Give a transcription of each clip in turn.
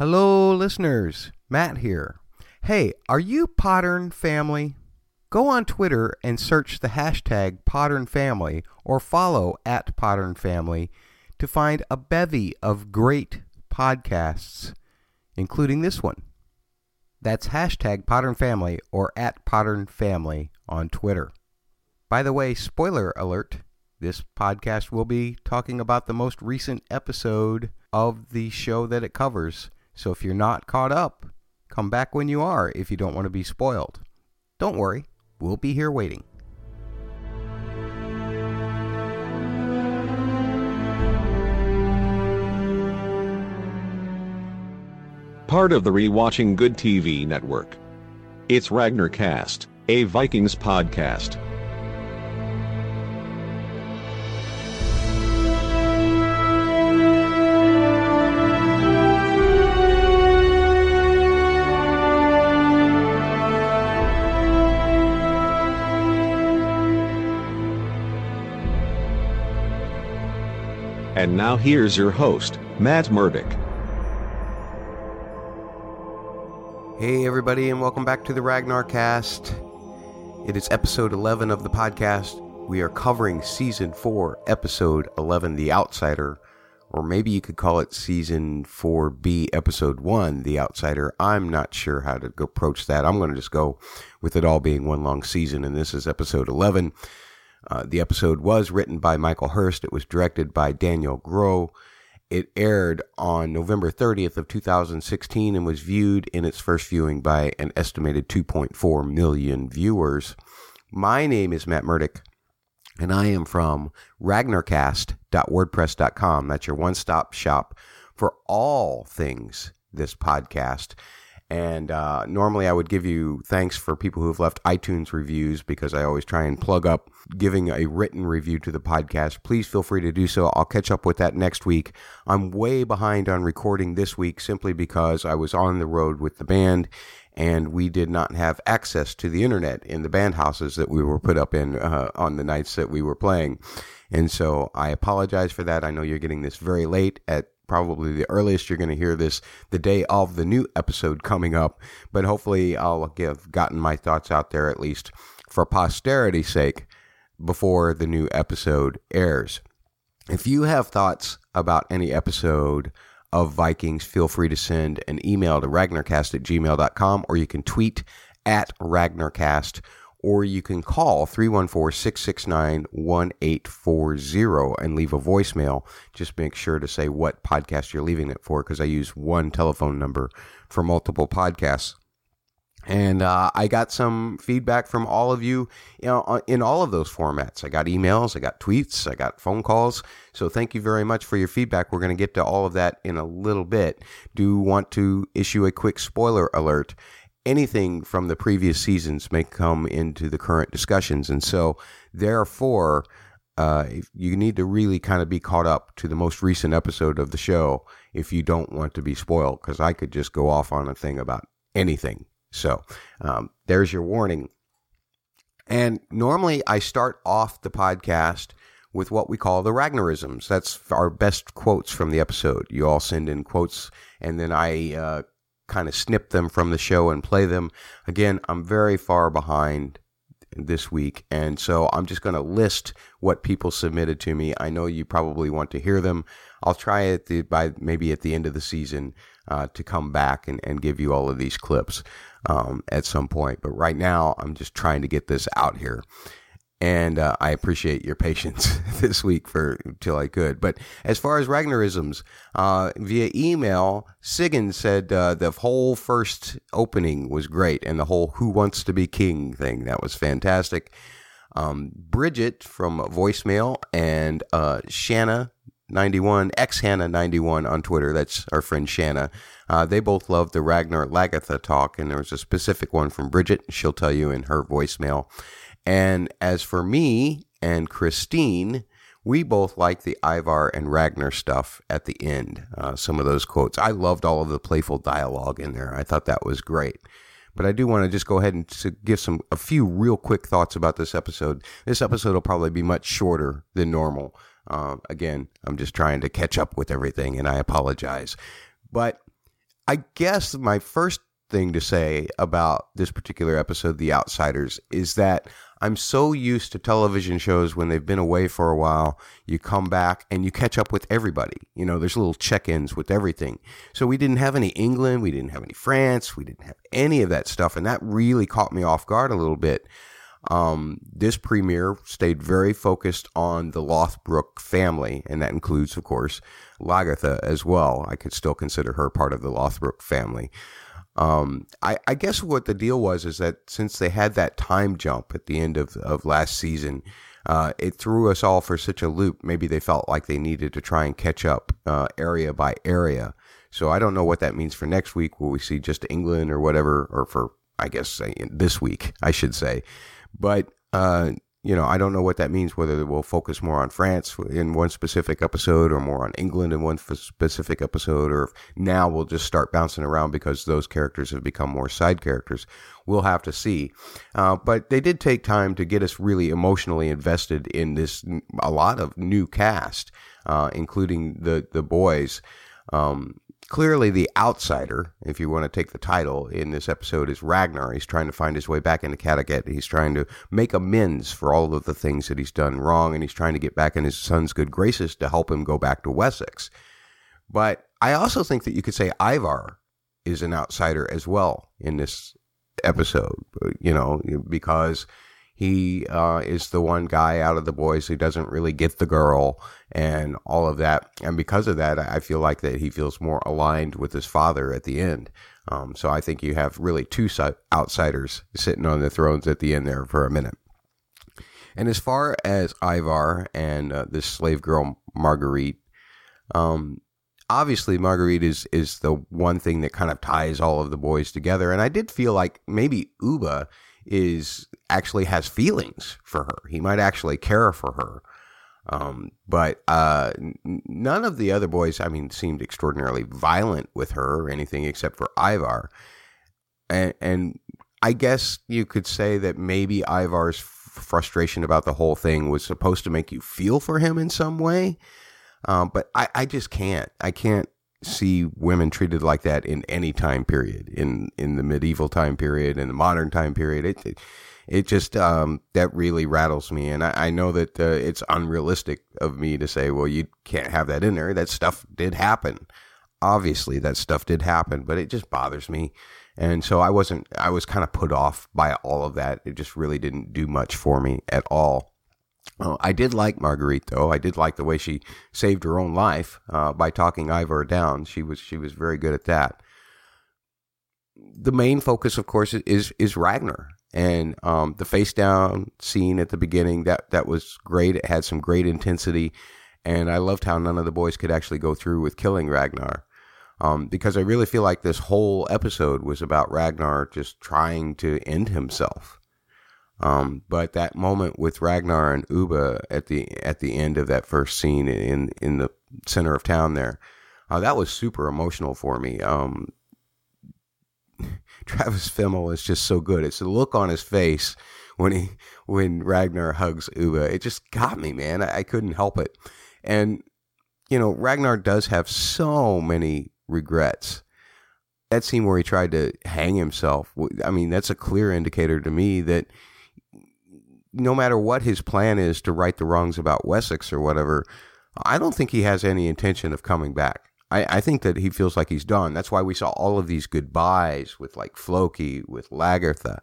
Hello, listeners. Matt here. Hey, are you Pottern family? Go on Twitter and search the hashtag Pottern Family or follow at Pottern Family to find a bevy of great podcasts, including this one. That's hashtag Pottern Family or at Pottern Family on Twitter. By the way, spoiler alert this podcast will be talking about the most recent episode of the show that it covers. So if you're not caught up, come back when you are if you don't want to be spoiled. Don't worry, we'll be here waiting. part of the Rewatching Good TV network. It's Ragnarcast, a Vikings podcast. And now here's your host, Matt Murdock. Hey, everybody, and welcome back to the Ragnar Cast. It is episode 11 of the podcast. We are covering season 4, episode 11, The Outsider, or maybe you could call it season 4B, episode 1, The Outsider. I'm not sure how to approach that. I'm going to just go with it all being one long season, and this is episode 11. Uh, the episode was written by Michael Hirst. It was directed by Daniel Groh. It aired on November 30th of 2016 and was viewed in its first viewing by an estimated 2.4 million viewers. My name is Matt Murdock, and I am from ragnarcast.wordpress.com. That's your one-stop shop for all things this podcast. And uh, normally I would give you thanks for people who have left iTunes reviews because I always try and plug up giving a written review to the podcast. Please feel free to do so. I'll catch up with that next week. I'm way behind on recording this week simply because I was on the road with the band and we did not have access to the internet in the band houses that we were put up in uh, on the nights that we were playing. And so I apologize for that. I know you're getting this very late at probably the earliest you're going to hear this the day of the new episode coming up. But hopefully, I'll have gotten my thoughts out there at least for posterity's sake before the new episode airs. If you have thoughts about any episode of Vikings, feel free to send an email to ragnarcast at gmail.com or you can tweet at ragnarcast or you can call 314-669-1840 and leave a voicemail. Just make sure to say what podcast you're leaving it for because I use one telephone number for multiple podcasts. And uh, I got some feedback from all of you, you know, in all of those formats. I got emails, I got tweets, I got phone calls. So thank you very much for your feedback. We're going to get to all of that in a little bit. Do want to issue a quick spoiler alert anything from the previous seasons may come into the current discussions. And so, therefore, uh, you need to really kind of be caught up to the most recent episode of the show if you don't want to be spoiled, because I could just go off on a thing about anything. So, um, there's your warning. And normally I start off the podcast with what we call the Ragnarisms. That's our best quotes from the episode. You all send in quotes, and then I uh, kind of snip them from the show and play them. Again, I'm very far behind this week, and so I'm just going to list what people submitted to me. I know you probably want to hear them. I'll try it the, by maybe at the end of the season uh, to come back and, and give you all of these clips um, at some point. But right now, I'm just trying to get this out here and uh, I appreciate your patience this week for till I could. But as far as Ragnarisms, uh, via email, Sigyn said uh, the whole first opening was great, and the whole "Who Wants to Be King" thing that was fantastic. Um, Bridget from voicemail and uh, Shanna. 91 x Hannah 91 on Twitter. That's our friend Shanna. Uh, they both love the Ragnar Lagertha talk, and there was a specific one from Bridget. She'll tell you in her voicemail. And as for me and Christine, we both like the Ivar and Ragnar stuff at the end. Uh, some of those quotes. I loved all of the playful dialogue in there. I thought that was great. But I do want to just go ahead and give some a few real quick thoughts about this episode. This episode will probably be much shorter than normal. Uh, again, I'm just trying to catch up with everything, and I apologize. But I guess my first thing to say about this particular episode, The Outsiders, is that I'm so used to television shows when they've been away for a while, you come back and you catch up with everybody. You know, there's little check ins with everything. So we didn't have any England, we didn't have any France, we didn't have any of that stuff. And that really caught me off guard a little bit. Um, this premiere stayed very focused on the Lothbrok family, and that includes, of course, Lagertha as well. I could still consider her part of the Lothbrok family. Um, I, I, guess what the deal was is that since they had that time jump at the end of, of last season, uh, it threw us all for such a loop. Maybe they felt like they needed to try and catch up uh, area by area. So I don't know what that means for next week. Will we see just England or whatever, or for I guess this week, I should say. But uh, you know, I don't know what that means, whether we'll focus more on France in one specific episode or more on England in one specific episode, or now we'll just start bouncing around because those characters have become more side characters. We'll have to see. Uh, but they did take time to get us really emotionally invested in this, a lot of new cast, uh, including the, the boys. Um, clearly the outsider, if you want to take the title in this episode, is Ragnar. He's trying to find his way back into Kattegat. He's trying to make amends for all of the things that he's done wrong, and he's trying to get back in his son's good graces to help him go back to Wessex. But I also think that you could say Ivar is an outsider as well in this episode, you know, because he uh, is the one guy out of the boys who doesn't really get the girl and all of that. And because of that, I feel like that he feels more aligned with his father at the end. Um, so I think you have really two outsiders sitting on the thrones at the end there for a minute. And as far as Ivar and uh, this slave girl Marguerite, um, obviously Marguerite is is the one thing that kind of ties all of the boys together. And I did feel like maybe Ubbe is actually has feelings for her. He might actually care for her. Um, but uh, none of the other boys, I mean, seemed extraordinarily violent with her or anything except for Ivar. And, and I guess you could say that maybe Ivar's frustration about the whole thing was supposed to make you feel for him in some way. Um, but I, I just can't. I can't see women treated like that in any time period in in the medieval time period in the modern time period. It it, it just um, that really rattles me. And I, I know that uh, it's unrealistic of me to say well you can't have that in there. That stuff did happen. Obviously that stuff did happen but it just bothers me. And so I wasn't I was kind of put off by all of that. It just really didn't do much for me at all uh, I did like Marguerite, though. I did like the way she saved her own life uh, by talking Ivar down. She was she was very good at that. The main focus, of course, is is Ragnar and um, the face down scene at the beginning. That that was great. It had some great intensity, and I loved how none of the boys could actually go through with killing Ragnar. Um, because I really feel like this whole episode was about Ragnar just trying to end himself um, but that moment with Ragnar and Ubbe at the at the end of that first scene in in the center of town there, uh, that was super emotional for me. Um, Travis Fimmel is just so good. It's the look on his face when he when Ragnar hugs Ubbe. It just got me, man. I, I couldn't help it. And you know, Ragnar does have so many regrets. That scene where he tried to hang himself, I mean, that's a clear indicator to me that no matter what his plan is to right the wrongs about Wessex or whatever, I don't think he has any intention of coming back. I, I think that he feels like he's done. That's why we saw all of these goodbyes with like Floki, with Lagertha.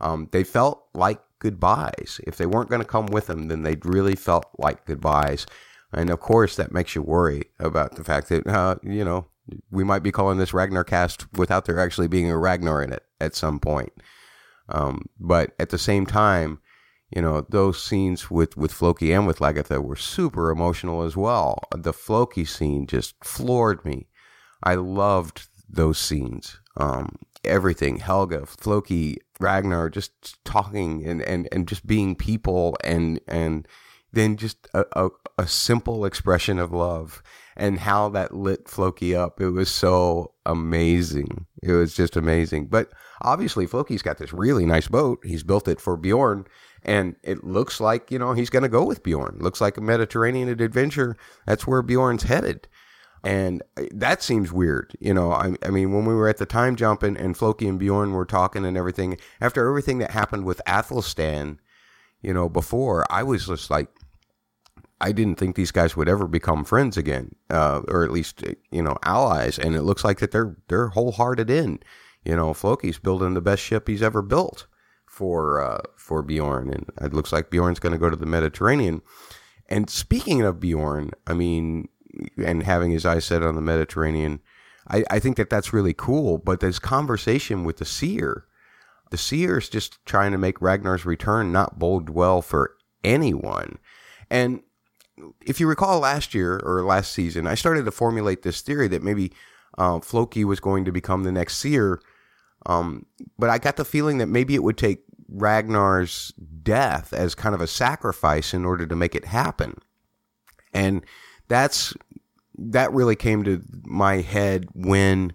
Um, they felt like goodbyes. If they weren't going to come with him, then they really felt like goodbyes. And of course, that makes you worry about the fact that, uh, you know, we might be calling this Ragnar cast without there actually being a Ragnar in it at some point. Um, but at the same time, you know, those scenes with, with Floki and with Lagertha were super emotional as well. The Floki scene just floored me. I loved those scenes. Um, everything, Helga, Floki, Ragnar, just talking and, and, and just being people and, and then just a, a, a simple expression of love and how that lit Floki up. It was so amazing. It was just amazing. But obviously, Floki's got this really nice boat. He's built it for Bjorn and it looks like, you know, he's going to go with Bjorn. Looks like a Mediterranean adventure. That's where Bjorn's headed. And uh, that seems weird. You know, I, I mean, when we were at the time jump and, and Floki and Bjorn were talking and everything, after everything that happened with Athelstan, you know, before, I was just like, I didn't think these guys would ever become friends again, uh, or at least you know allies. And it looks like that they're they're wholehearted in. You know, Floki's building the best ship he's ever built for uh, for Bjorn, and it looks like Bjorn's going to go to the Mediterranean. And speaking of Bjorn, I mean, and having his eyes set on the Mediterranean, I, I think that that's really cool. But this conversation with the seer, the seer is just trying to make Ragnar's return not bode well for anyone. And if you recall last year or last season, I started to formulate this theory that maybe uh, Floki was going to become the next seer. Um, but I got the feeling that maybe it would take Ragnar's death as kind of a sacrifice in order to make it happen. And that's that really came to my head when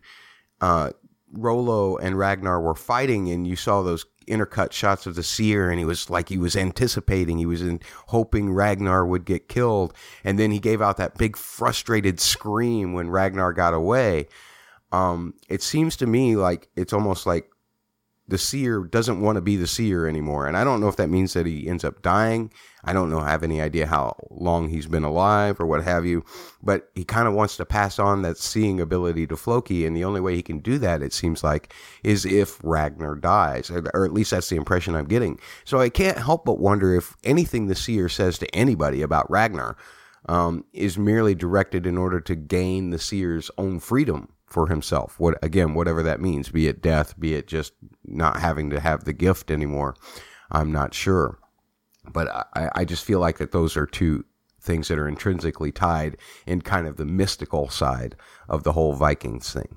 uh, Rollo and Ragnar were fighting, and you saw those intercut shots of the seer and he was like he was anticipating he was in, hoping Ragnar would get killed and then he gave out that big frustrated scream when Ragnar got away um, it seems to me like it's almost like the seer doesn't want to be the seer anymore. And I don't know if that means that he ends up dying. I don't know, have any idea how long he's been alive or what have you. But he kind of wants to pass on that seeing ability to Floki. And the only way he can do that, it seems like, is if Ragnar dies. Or at least that's the impression I'm getting. So I can't help but wonder if anything the seer says to anybody about Ragnar um, is merely directed in order to gain the seer's own freedom for himself. What again, whatever that means, be it death, be it just not having to have the gift anymore. I'm not sure, but I, I just feel like that those are two things that are intrinsically tied in kind of the mystical side of the whole Vikings thing.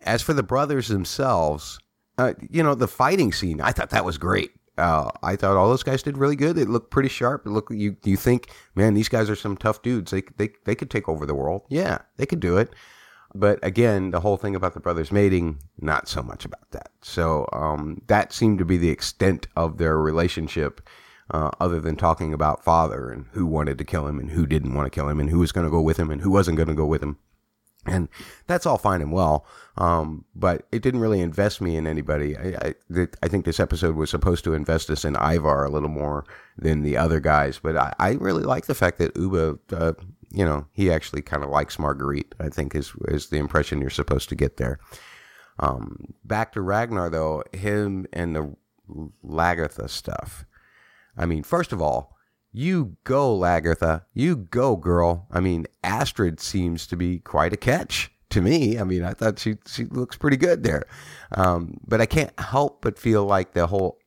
As for the brothers themselves, uh, you know, the fighting scene, I thought that was great. Uh, I thought all those guys did really good. It looked pretty sharp. It looked you you think, man, these guys are some tough dudes. They they they could take over the world. Yeah, they could do it. But again, the whole thing about the brothers mating, not so much about that. So um, that seemed to be the extent of their relationship, uh, other than talking about father and who wanted to kill him and who didn't want to kill him and who was going to go with him and who wasn't going to go with him. And that's all fine and well, um, but it didn't really invest me in anybody. I, I, I, think this episode was supposed to invest us in Ivar a little more than the other guys, but I, I really like the fact that Ubbe uh, you know, he actually kind of likes Marguerite, I think is, is the impression you're supposed to get there. Um, back to Ragnar, though, him and the Lagertha stuff. I mean, first of all, you go, Lagertha. You go, girl. I mean, Astrid seems to be quite a catch to me. I mean, I thought she she looks pretty good there. Um, but I can't help but feel like the whole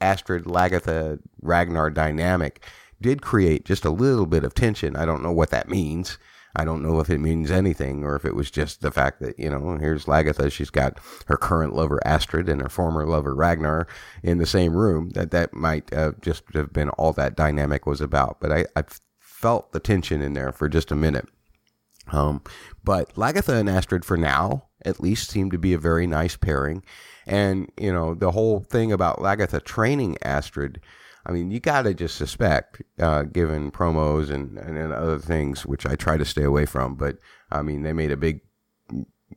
Astrid Lagertha Ragnar dynamic did create just a little bit of tension. I don't know what that means. I don't know if it means anything or if it was just the fact that, you know, here's Lagertha. She's got her current lover Astrid and her former lover Ragnar in the same room. That that might uh, just have been all that dynamic was about. But I, I felt the tension in there for just a minute. Um, but Lagertha and Astrid for now at least seem to be a very nice pairing. And, you know, the whole thing about Lagertha training Astrid I mean, you got to just suspect, uh, given promos and, and, and, other things, which I try to stay away from. But I mean, they made a big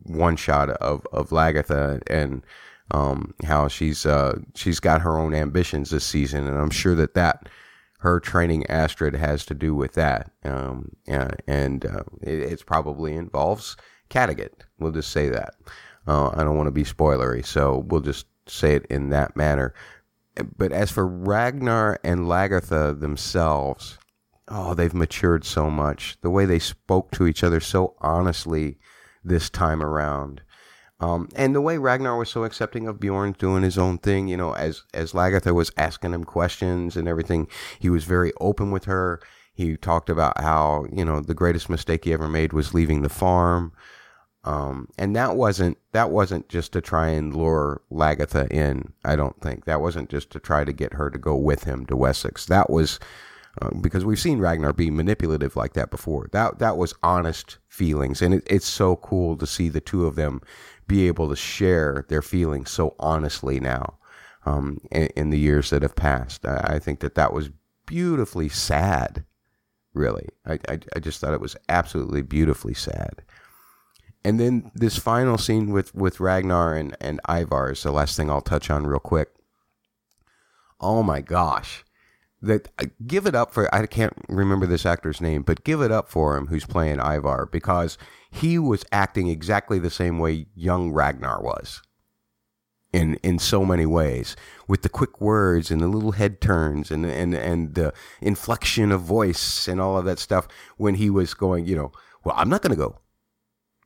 one shot of of Lagertha and um, how she's uh, she's got her own ambitions this season, and I'm sure that that her training Astrid has to do with that. Um, yeah, and uh, it it's probably involves Kattegat. We'll just say that. Uh, I don't want to be spoilery, so we'll just say it in that manner but as for Ragnar and Lagertha themselves, oh, they've matured so much. The way they spoke to each other so honestly this time around. Um, and the way Ragnar was so accepting of Bjorn doing his own thing, you know, as as Lagertha was asking him questions and everything, he was very open with her. He talked about how you know the greatest mistake he ever made was leaving the farm. Um, and that wasn't that wasn't just to try and lure Lagertha in. I don't think that wasn't just to try to get her to go with him to Wessex. That was uh, because we've seen Ragnar be manipulative like that before. That that was honest feelings, and it, it's so cool to see the two of them be able to share their feelings so honestly now. Um, in, in, the years that have passed, I, I think that that was beautifully sad really. I, I, I just thought it was absolutely beautifully sad. And then this final scene with, with Ragnar and, and Ivar is the last thing I'll touch on real quick. Oh my gosh. That uh, give it up for I can't remember this actor's name, but give it up for him who's playing Ivar because he was acting exactly the same way young Ragnar was in in so many ways with the quick words and the little head turns and and and the inflection of voice and all of that stuff when he was going you know well i'm not going to go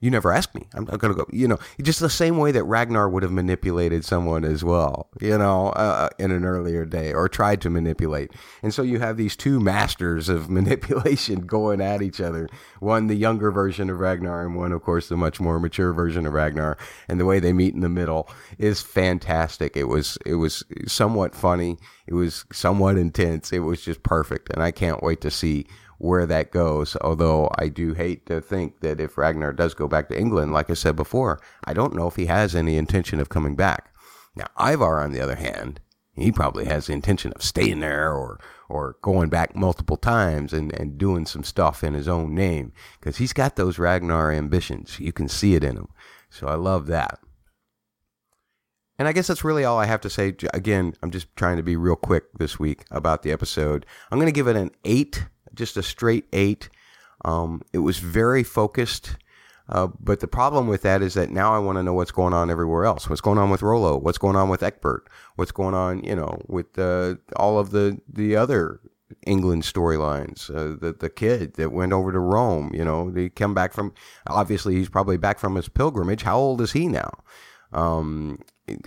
you never asked me. I'm not going to go. You know, just the same way that Ragnar would have manipulated someone as well, you know, uh, uh, in an earlier day or tried to manipulate. And so you have these two masters of manipulation going at each other. One, the younger version of Ragnar, and one, of course, the much more mature version of Ragnar. And the way they meet in the middle is fantastic. It was, it was somewhat funny. It was somewhat intense. It was just perfect. And I can't wait to see where that goes. Although I do hate to think that if Ragnar does go back to England, like I said before, I don't know if he has any intention of coming back. Now, Ivar, on the other hand, he probably has the intention of staying there or or going back multiple times and, and doing some stuff in his own name because he's got those Ragnar ambitions. You can see it in him. So I love that. And I guess that's really all I have to say. Again, I'm just trying to be real quick this week about the episode. I'm going to give it an 8 just a straight eight. Um, it was very focused. Uh, but the problem with that is that now I want to know what's going on everywhere else. What's going on with Rollo? What's going on with Ecbert? What's going on, you know, with uh, all of the the other England storylines? Uh, the the kid that went over to Rome, you know, they come back from. Obviously, he's probably back from his pilgrimage. How old is he now? Um,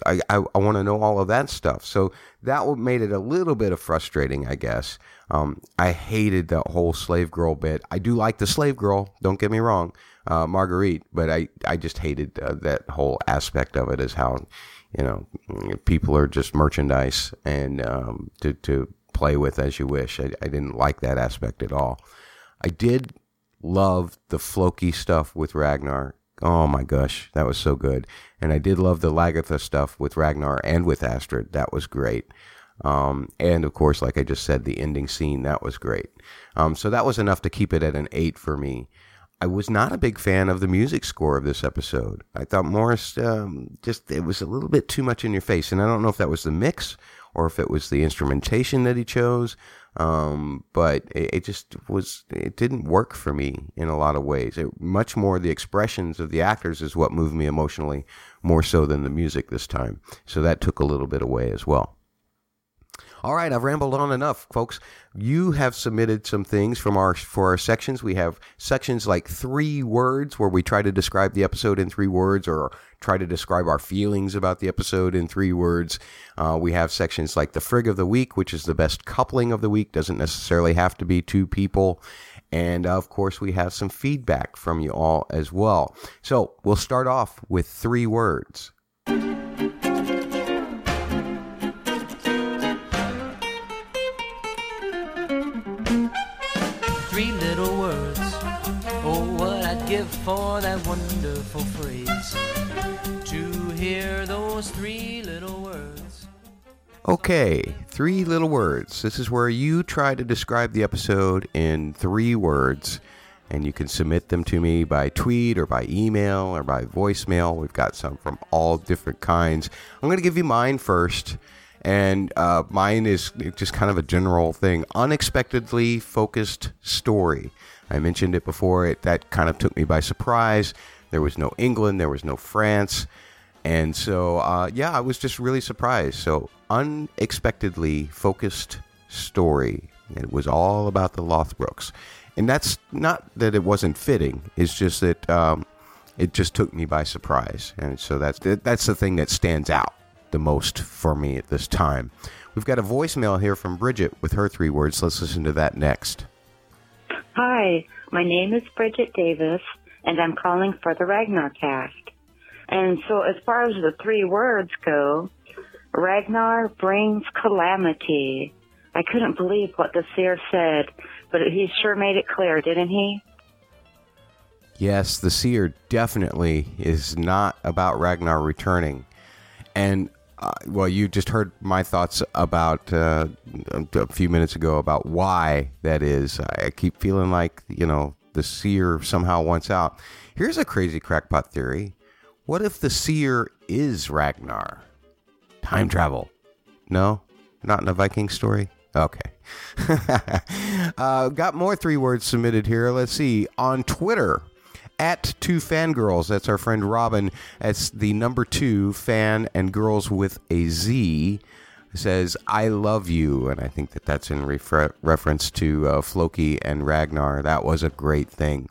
I, I, I want to know all of that stuff. So that made it a little bit of frustrating, I guess. Um, I hated that whole slave girl bit. I do like the slave girl. Don't get me wrong, uh, Marguerite, but I, I just hated uh, that whole aspect of it as how, you know, people are just merchandise and um, to, to play with as you wish. I, I didn't like that aspect at all. I did love the Floki stuff with Ragnar. Oh my gosh, that was so good. And I did love the Lagertha stuff with Ragnar and with Astrid. That was great. Um, and of course, like I just said, the ending scene, that was great. Um, so that was enough to keep it at an eight for me. I was not a big fan of the music score of this episode. I thought Morris um, just, it was a little bit too much in your face. And I don't know if that was the mix or if it was the instrumentation that he chose. Um, but it, it, just was, it didn't work for me in a lot of ways. It, much more the expressions of the actors is what moved me emotionally more so than the music this time. So that took a little bit away as well. All right, I've rambled on enough, folks. You have submitted some things from our for our sections. We have sections like three words where we try to describe the episode in three words, or try to describe our feelings about the episode in three words. Uh, we have sections like the frig of the week, which is the best coupling of the week. Doesn't necessarily have to be two people. And of course, we have some feedback from you all as well. So we'll start off with three words. Wonderful phrase. To hear those three little words. Okay, three little words. This is where you try to describe the episode in three words, and you can submit them to me by tweet or by email or by voicemail. We've got some from all different kinds. I'm going to give you mine first. And uh, mine is just kind of a general thing unexpectedly focused story. I mentioned it before. It, that kind of took me by surprise. There was no England, there was no France. And so, uh, yeah, I was just really surprised. So, unexpectedly focused story. It was all about the Lothbroks. And that's not that it wasn't fitting, it's just that um, it just took me by surprise. And so, that's, that's the thing that stands out the most for me at this time. We've got a voicemail here from Bridget with her three words. Let's listen to that next. Hi, my name is Bridget Davis, and I'm calling for the Ragnar cast. And so, as far as the three words go, Ragnar brings calamity. I couldn't believe what the seer said, but he sure made it clear, didn't he? Yes, the seer definitely is not about Ragnar returning. And uh, well, you just heard my thoughts about uh, a few minutes ago about why that is. I keep feeling like you know the seer somehow wants out. Here's a crazy crackpot theory: What if the seer is Ragnar? Time travel? No, not in a Viking story. Okay. uh, got more three words submitted here. Let's see. On Twitter, at two fangirls, that's our friend Robin. That's the number two fan and girls with a Z. Says, I love you. And I think that that's in refer- reference to uh, Floki and Ragnar. That was a great thing.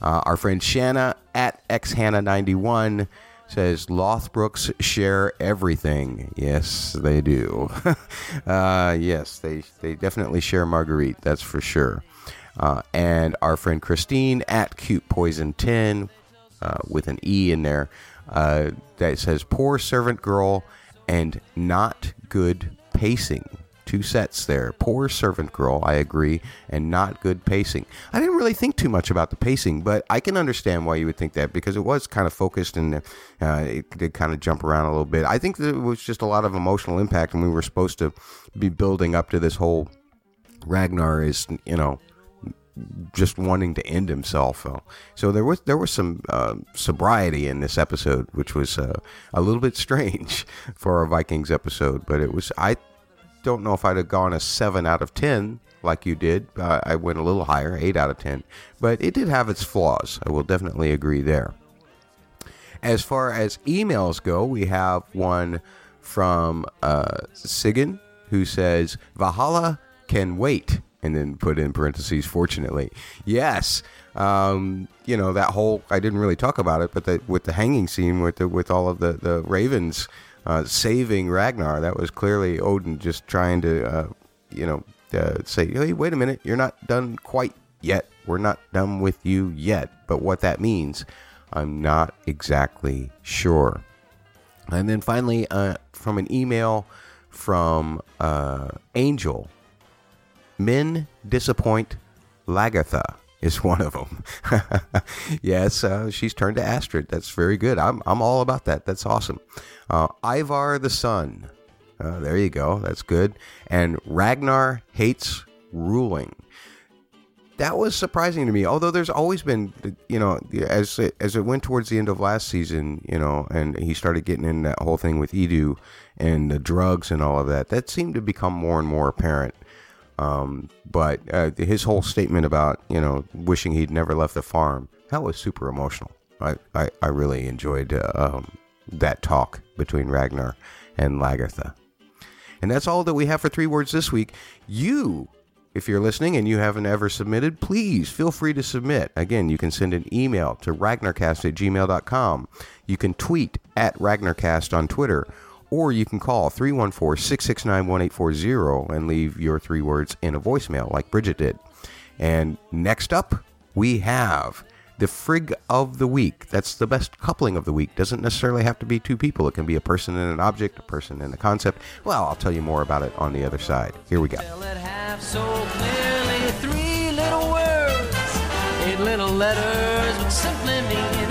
Uh, our friend Shanna at xhanna91 says Lothbroks share everything. Yes, they do. uh, yes, they they definitely share Marguerite. That's for sure. Uh, and our friend Christine at Cute Poison Ten uh, with an E in there uh, that says poor servant girl and not good pacing two sets there. Poor servant girl, I agree, and not good pacing. I didn't really think too much about the pacing, but I can understand why you would think that because it was kind of focused and uh, it did kind of jump around a little bit. I think that it was just a lot of emotional impact, and we were supposed to be building up to this whole Ragnar is, you know, just wanting to end himself. So there was there was some uh, sobriety in this episode, which was uh, a little bit strange for a Vikings episode. But it was I don't know if I'd have gone a 7 out of 10 like you did. Uh, I went a little higher, 8 out of 10. But it did have its flaws. I will definitely agree there. As far as emails go, we have one from uh, Sigyn who says, Valhalla can wait. And then put in parentheses, fortunately. Yes. Um, you know, that whole, I didn't really talk about it, but the, with the hanging scene with the, with all of the, the ravens uh, saving Ragnar. That was clearly Odin just trying to, uh, you know, uh, say, hey, wait a minute, you're not done quite yet. We're not done with you yet. But what that means, I'm not exactly sure. And then finally, uh, from an email from uh, Angel, men disappoint Lagertha is one of them. yes, uh, she's turned to Astrid. That's very good. I'm, I'm all about that. That's awesome. Uh, Ivar the Sun. Uh, there you go. That's good. And Ragnar hates ruling. That was surprising to me. Although there's always been, you know, as it, as it went towards the end of last season, you know, and he started getting in that whole thing with Yidu and the drugs and all of that. That seemed to become more and more apparent. Um, but uh, his whole statement about you know wishing he'd never left the farm that was super emotional. I I, I really enjoyed uh, um, that talk between Ragnar and Lagertha. And that's all that we have for three words this week. You, if you're listening and you haven't ever submitted, please feel free to submit. Again, you can send an email to ragnarcast at gmail.com. You can tweet at ragnarcast on Twitter or you can call 314 669 1840 and leave your three words in a voicemail like Bridget did. And next up, we have the Frig of the Week. That's the best coupling of the week. Doesn't necessarily have to be two people, it can be a person and an object, a person and a concept. Well, I'll tell you more about it on the other side. Here we go. little letters would simply mean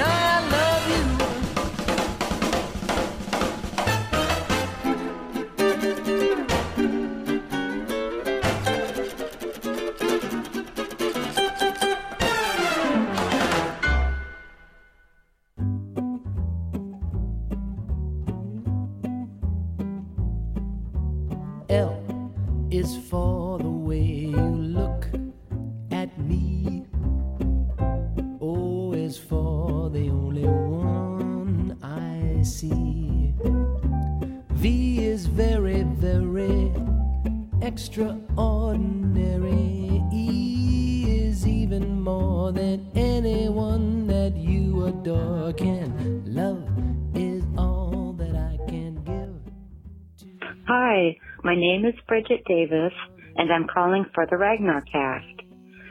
Bridget Davis, and I'm calling for the Ragnar cast.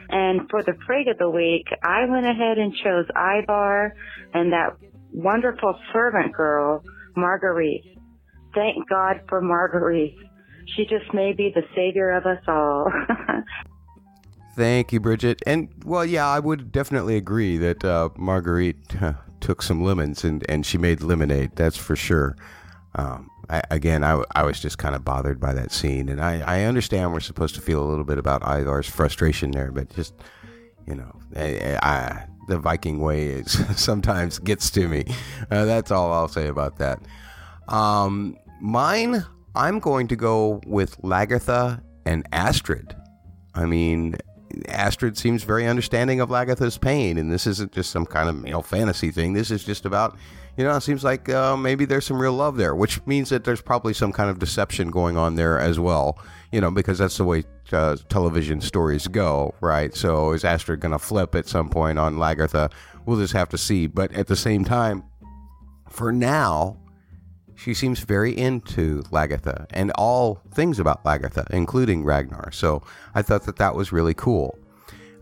And for the Frig of the Week, I went ahead and chose Ivar and that wonderful servant girl, Marguerite. Thank God for Marguerite. She just may be the savior of us all. Thank you, Bridget. And well, yeah, I would definitely agree that uh, Marguerite took some lemons and, and she made lemonade. That's for sure. Um, I, again, I, I was just kind of bothered by that scene, and I, I understand we're supposed to feel a little bit about Ivar's frustration there, but just you know, I, I, the Viking way is sometimes gets to me. Uh, that's all I'll say about that. Um, mine, I'm going to go with Lagertha and Astrid. I mean, Astrid seems very understanding of Lagertha's pain, and this isn't just some kind of male fantasy thing. This is just about, you know, it seems like uh, maybe there's some real love there, which means that there's probably some kind of deception going on there as well, you know, because that's the way uh, television stories go, right? So is Astrid going to flip at some point on Lagertha? We'll just have to see. But at the same time, for now, she seems very into Lagertha and all things about Lagertha, including Ragnar. So I thought that that was really cool.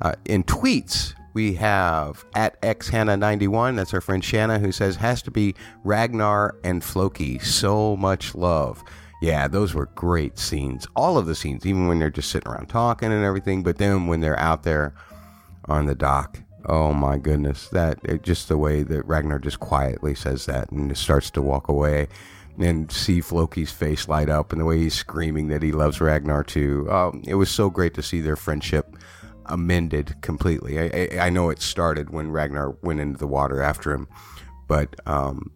Uh, in tweets, we have at xhannah91, that's our friend Shanna, who says, has to be Ragnar and Floki. So much love. Yeah, those were great scenes. All of the scenes, even when they're just sitting around talking and everything, but then when they're out there on the dock, oh my goodness, that it, just the way that Ragnar just quietly says that and starts to walk away and see Floki's face light up and the way he's screaming that he loves Ragnar too. Um, it was so great to see their friendship amended completely. I, I, I, know it started when Ragnar went into the water after him, but um,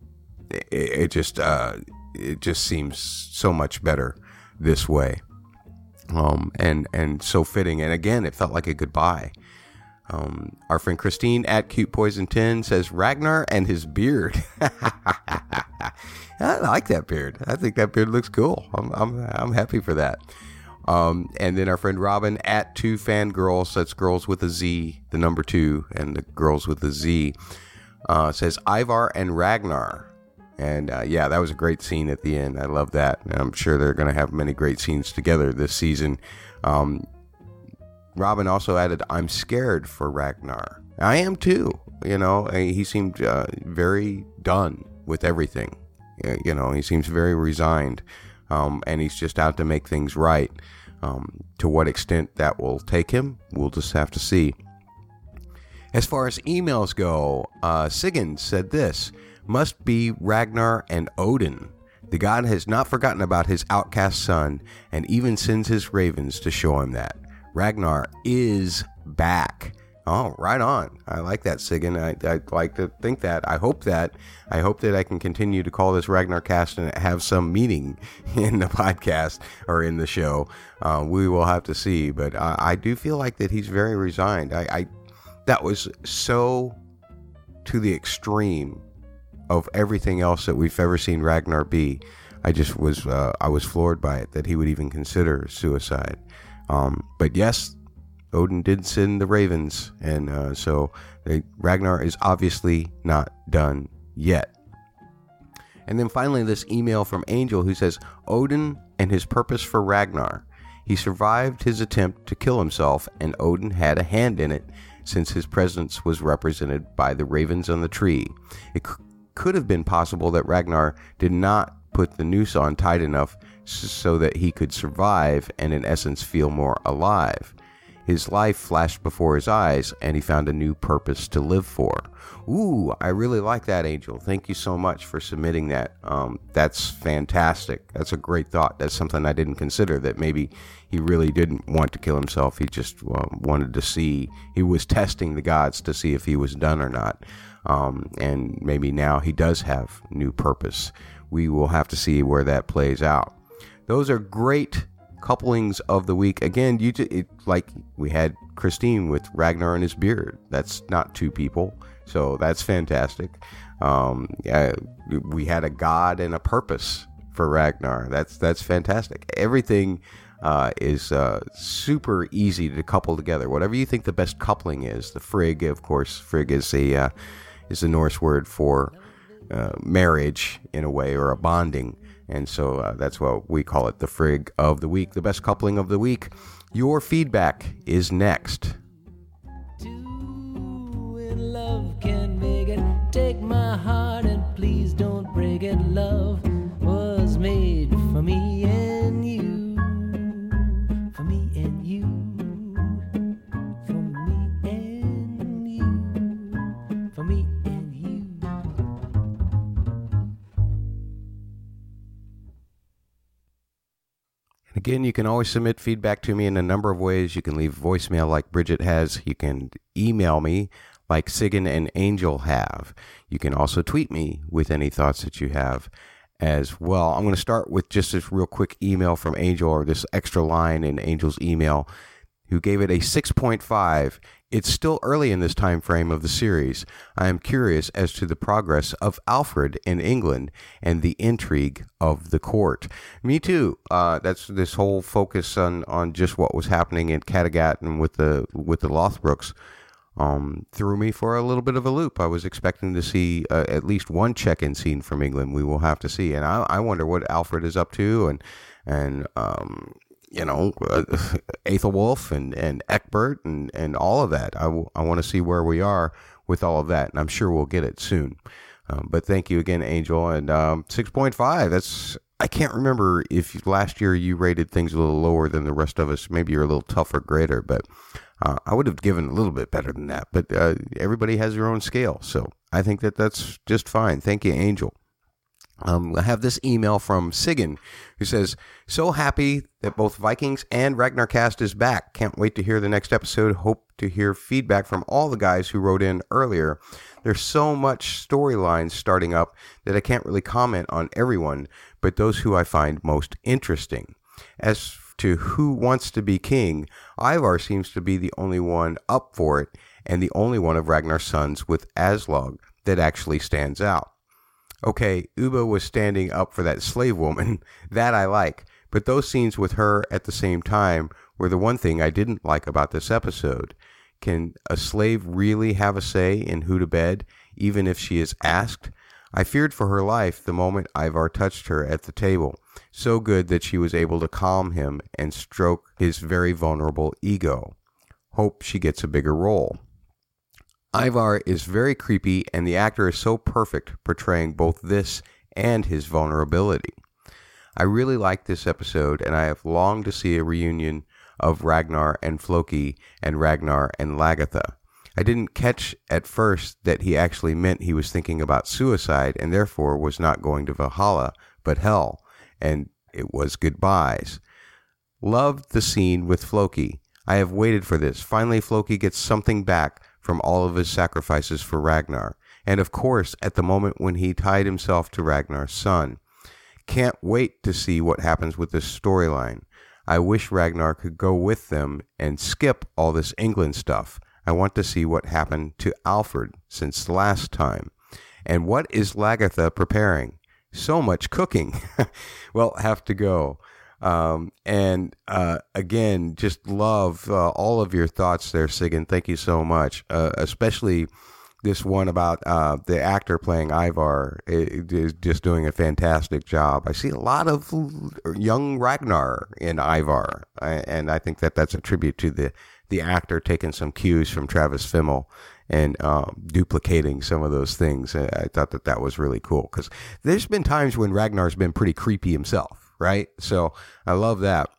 it, it, just uh, it just seems so much better this way, um, and and so fitting. And again, it felt like a goodbye. Um, our friend Christine at Cute Poison 10 says Ragnar and his beard. I like that beard. I think that beard looks cool. I'm, I'm, I'm happy for that. Um, and then our friend Robin at two fangirls, that's girls with a Z, the number two, and the girls with a Z, uh, says Ivar and Ragnar. And uh, yeah, that was a great scene at the end. I love that. And I'm sure they're going to have many great scenes together this season. Um, Robin also added, I'm scared for Ragnar. I am too. You know, he seemed uh, very done with everything. You know, he seems very resigned. Um, and he's just out to make things right. Um, to what extent that will take him, we'll just have to see. As far as emails go, uh, Sigyn said this must be Ragnar and Odin. The god has not forgotten about his outcast son and even sends his ravens to show him that. Ragnar is back. Oh, right on. I like that, Sigyn. I, I like to think that. I hope that. I hope that I can continue to call this Ragnar cast and have some meaning in the podcast or in the show. Uh, we will have to see. But I, I, do feel like that he's very resigned. I, I that was so to the extreme of everything else that we've ever seen Ragnar be. I just was uh, I was floored by it that he would even consider suicide. Um, but yes, Odin did send the ravens, and uh, so they, Ragnar is obviously not done yet. And then finally, this email from Angel who says Odin and his purpose for Ragnar. He survived his attempt to kill himself, and Odin had a hand in it since his presence was represented by the ravens on the tree. It c- could have been possible that Ragnar did not put the noose on tight enough so that he could survive and, in essence, feel more alive. His life flashed before his eyes, and he found a new purpose to live for. Ooh, I really like that, Angel. Thank you so much for submitting that. Um, that's fantastic. That's a great thought. That's something I didn't consider. That maybe he really didn't want to kill himself. He just uh, wanted to see. He was testing the gods to see if he was done or not. Um, and maybe now he does have new purpose. We will have to see where that plays out. Those are great couplings of the week. Again, you just, it, like we had Christine with Ragnar and his beard. That's not two people, so that's fantastic. Um, yeah, we had a god and a purpose for Ragnar. That's that's fantastic. Everything uh, is uh, super easy to couple together. Whatever you think the best coupling is, the frigg, of course, frigg is a uh, is the Norse word for uh, marriage in a way or a bonding. And so uh, that's what we call it the frig of the Week, the best coupling of the week. Your feedback is next. Take my heart and please don't break it. Love was made for me Again, you can always submit feedback to me in a number of ways. You can leave voicemail like Bridget has. You can email me like Sigyn and Angel have. You can also tweet me with any thoughts that you have as well. I'm going to start with just this real quick email from Angel or this extra line in Angel's email who gave it a 6.5. It's still early in this time frame of the series. I am curious as to the progress of Alfred in England and the intrigue of the court. Me too. Uh, that's this whole focus on, on just what was happening in Kattegat and with the with the Lothbroks um, threw me for a little bit of a loop. I was expecting to see uh, at least one check-in scene from England. We will have to see, and I, I wonder what Alfred is up to, and and um, you know, uh, and, and Ecbert and, and all of that. I, w- I want to see where we are with all of that, and I'm sure we'll get it soon. Um, but thank you again, Angel. And um, 6.5, that's, I can't remember if last year you rated things a little lower than the rest of us. Maybe you're a little tougher grader, but uh, I would have given a little bit better than that. But uh, everybody has their own scale. So I think that that's just fine. Thank you, Angel. Um, I have this email from Sigyn who says, So happy that both Vikings and Ragnarcast is back. Can't wait to hear the next episode. Hope to hear feedback from all the guys who wrote in earlier. There's so much storylines starting up that I can't really comment on everyone, but those who I find most interesting. As to who wants to be king, Ivar seems to be the only one up for it and the only one of Ragnar's sons with Aslaug that actually stands out. Okay, Ubbe was standing up for that slave woman. That I like. But those scenes with her at the same time were the one thing I didn't like about this episode. Can a slave really have a say in who to bed, even if she is asked? I feared for her life the moment Ivar touched her at the table, so good that she was able to calm him and stroke his very vulnerable ego. Hope she gets a bigger role. Ivar is very creepy, and the actor is so perfect portraying both this and his vulnerability. I really like this episode, and I have longed to see a reunion of Ragnar and Floki and Ragnar and Lagertha. I didn't catch at first that he actually meant he was thinking about suicide and therefore was not going to Valhalla, but hell, and it was goodbyes. Loved the scene with Floki. I have waited for this. Finally, Floki gets something back from all of his sacrifices for Ragnar, and of course, at the moment when he tied himself to Ragnar's son. Can't wait to see what happens with this storyline. I wish Ragnar could go with them and skip all this England stuff. I want to see what happened to Alfred since last time. And what is Lagertha preparing? So much cooking. well, have to go. Um, and uh, again, just love uh, all of your thoughts there, Sigyn. Thank you so much, uh, especially this one about uh, the actor playing Ivar is just doing a fantastic job. I see a lot of young Ragnar in Ivar, and I think that that's a tribute to the the actor taking some cues from Travis Fimmel and um, duplicating some of those things. I thought that that was really cool because there's been times when Ragnar's been pretty creepy himself right? So I love that.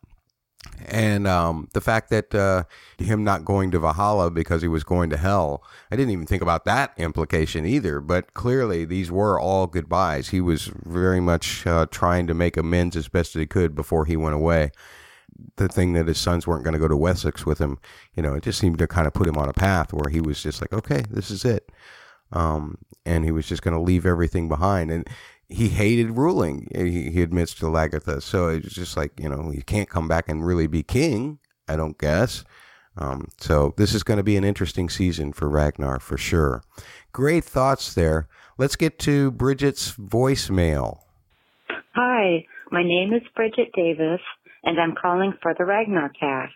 And um, the fact that uh, him not going to Valhalla because he was going to hell, I didn't even think about that implication either. But clearly, these were all goodbyes. He was very much uh, trying to make amends as best as he could before he went away. The thing that his sons weren't going to go to Wessex with him, you know, it just seemed to kind of put him on a path where he was just like, okay, this is it. Um, and he was just going to leave everything behind. And he hated ruling. He, he admits to Lagertha. So it's just like, you know, you can't come back and really be king, I don't guess. Um, so this is going to be an interesting season for Ragnar for sure. Great thoughts there. Let's get to Bridget's voicemail. Hi, my name is Bridget Davis, and I'm calling for the Ragnarcast.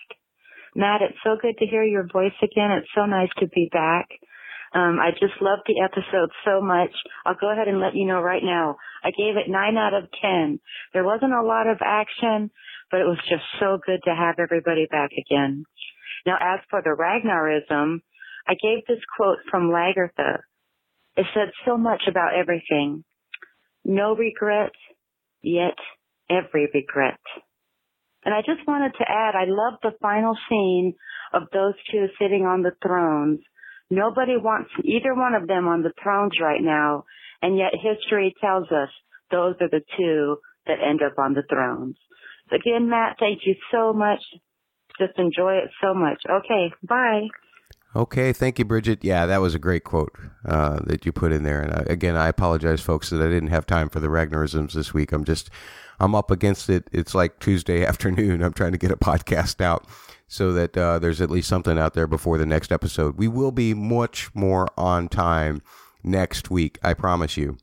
Matt, it's so good to hear your voice again. It's so nice to be back. Um, I just love the episode so much. I'll go ahead and let you know right now. I gave it nine out of ten. There wasn't a lot of action, but it was just so good to have everybody back again. Now, as for the Ragnarism, I gave this quote from Lagertha. It said so much about everything. No regret, yet every regret. And I just wanted to add, I love the final scene of those two sitting on the thrones Nobody wants either one of them on the thrones right now, and yet history tells us those are the two that end up on the thrones. So again, Matt, thank you so much. Just enjoy it so much. Okay, bye. Okay, thank you, Bridget. Yeah, that was a great quote uh, that you put in there. And uh, again, I apologize, folks, that I didn't have time for the Ragnarisms this week. I'm just, I'm up against it. It's like Tuesday afternoon. I'm trying to get a podcast out so that uh, there's at least something out there before the next episode. We will be much more on time next week. I promise you.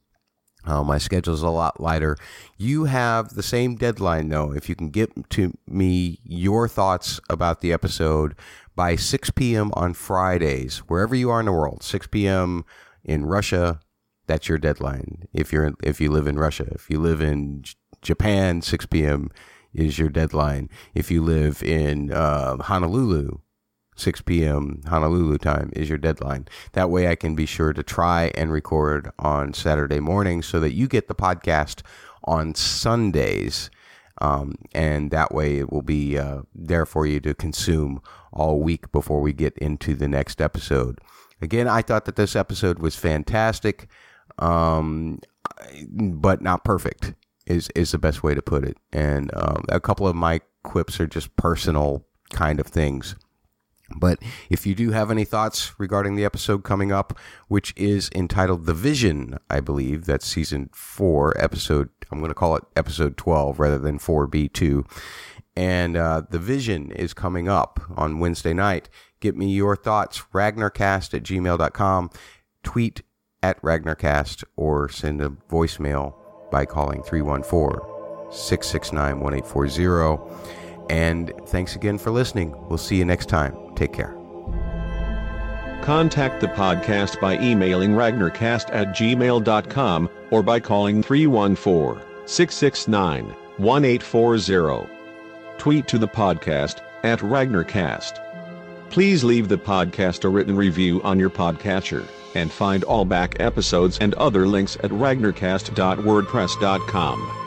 Uh, my schedule is a lot lighter. You have the same deadline, though. If you can get to me your thoughts about the episode by 6 p.m. on Fridays, wherever you are in the world, 6 p.m. in Russia, that's your deadline. If you're if you live in Russia, if you live in J- Japan, 6 p.m. is your deadline. If you live in uh, Honolulu, 6 p.m. Honolulu time is your deadline. That way I can be sure to try and record on Saturday morning so that you get the podcast on Sundays. Um, and that way it will be uh, there for you to consume all week before we get into the next episode. Again, I thought that this episode was fantastic, um, but not perfect is is the best way to put it. And um, a couple of my quips are just personal kind of things. But if you do have any thoughts regarding the episode coming up, which is entitled The Vision, I believe, that's season four, episode, I'm going to call it episode 12 rather than 4B2. And uh, The Vision is coming up on Wednesday night. Get me your thoughts, ragnarcast at gmail.com, tweet at ragnarcast, or send a voicemail by calling 314 669 1840. And thanks again for listening. We'll see you next time. Take care. Contact the podcast by emailing ragnarcast at gmail.com or by calling 314 669 1840. Tweet to the podcast at ragnarcast. Please leave the podcast a written review on your podcatcher and find all back episodes and other links at ragnarcast.wordpress.com.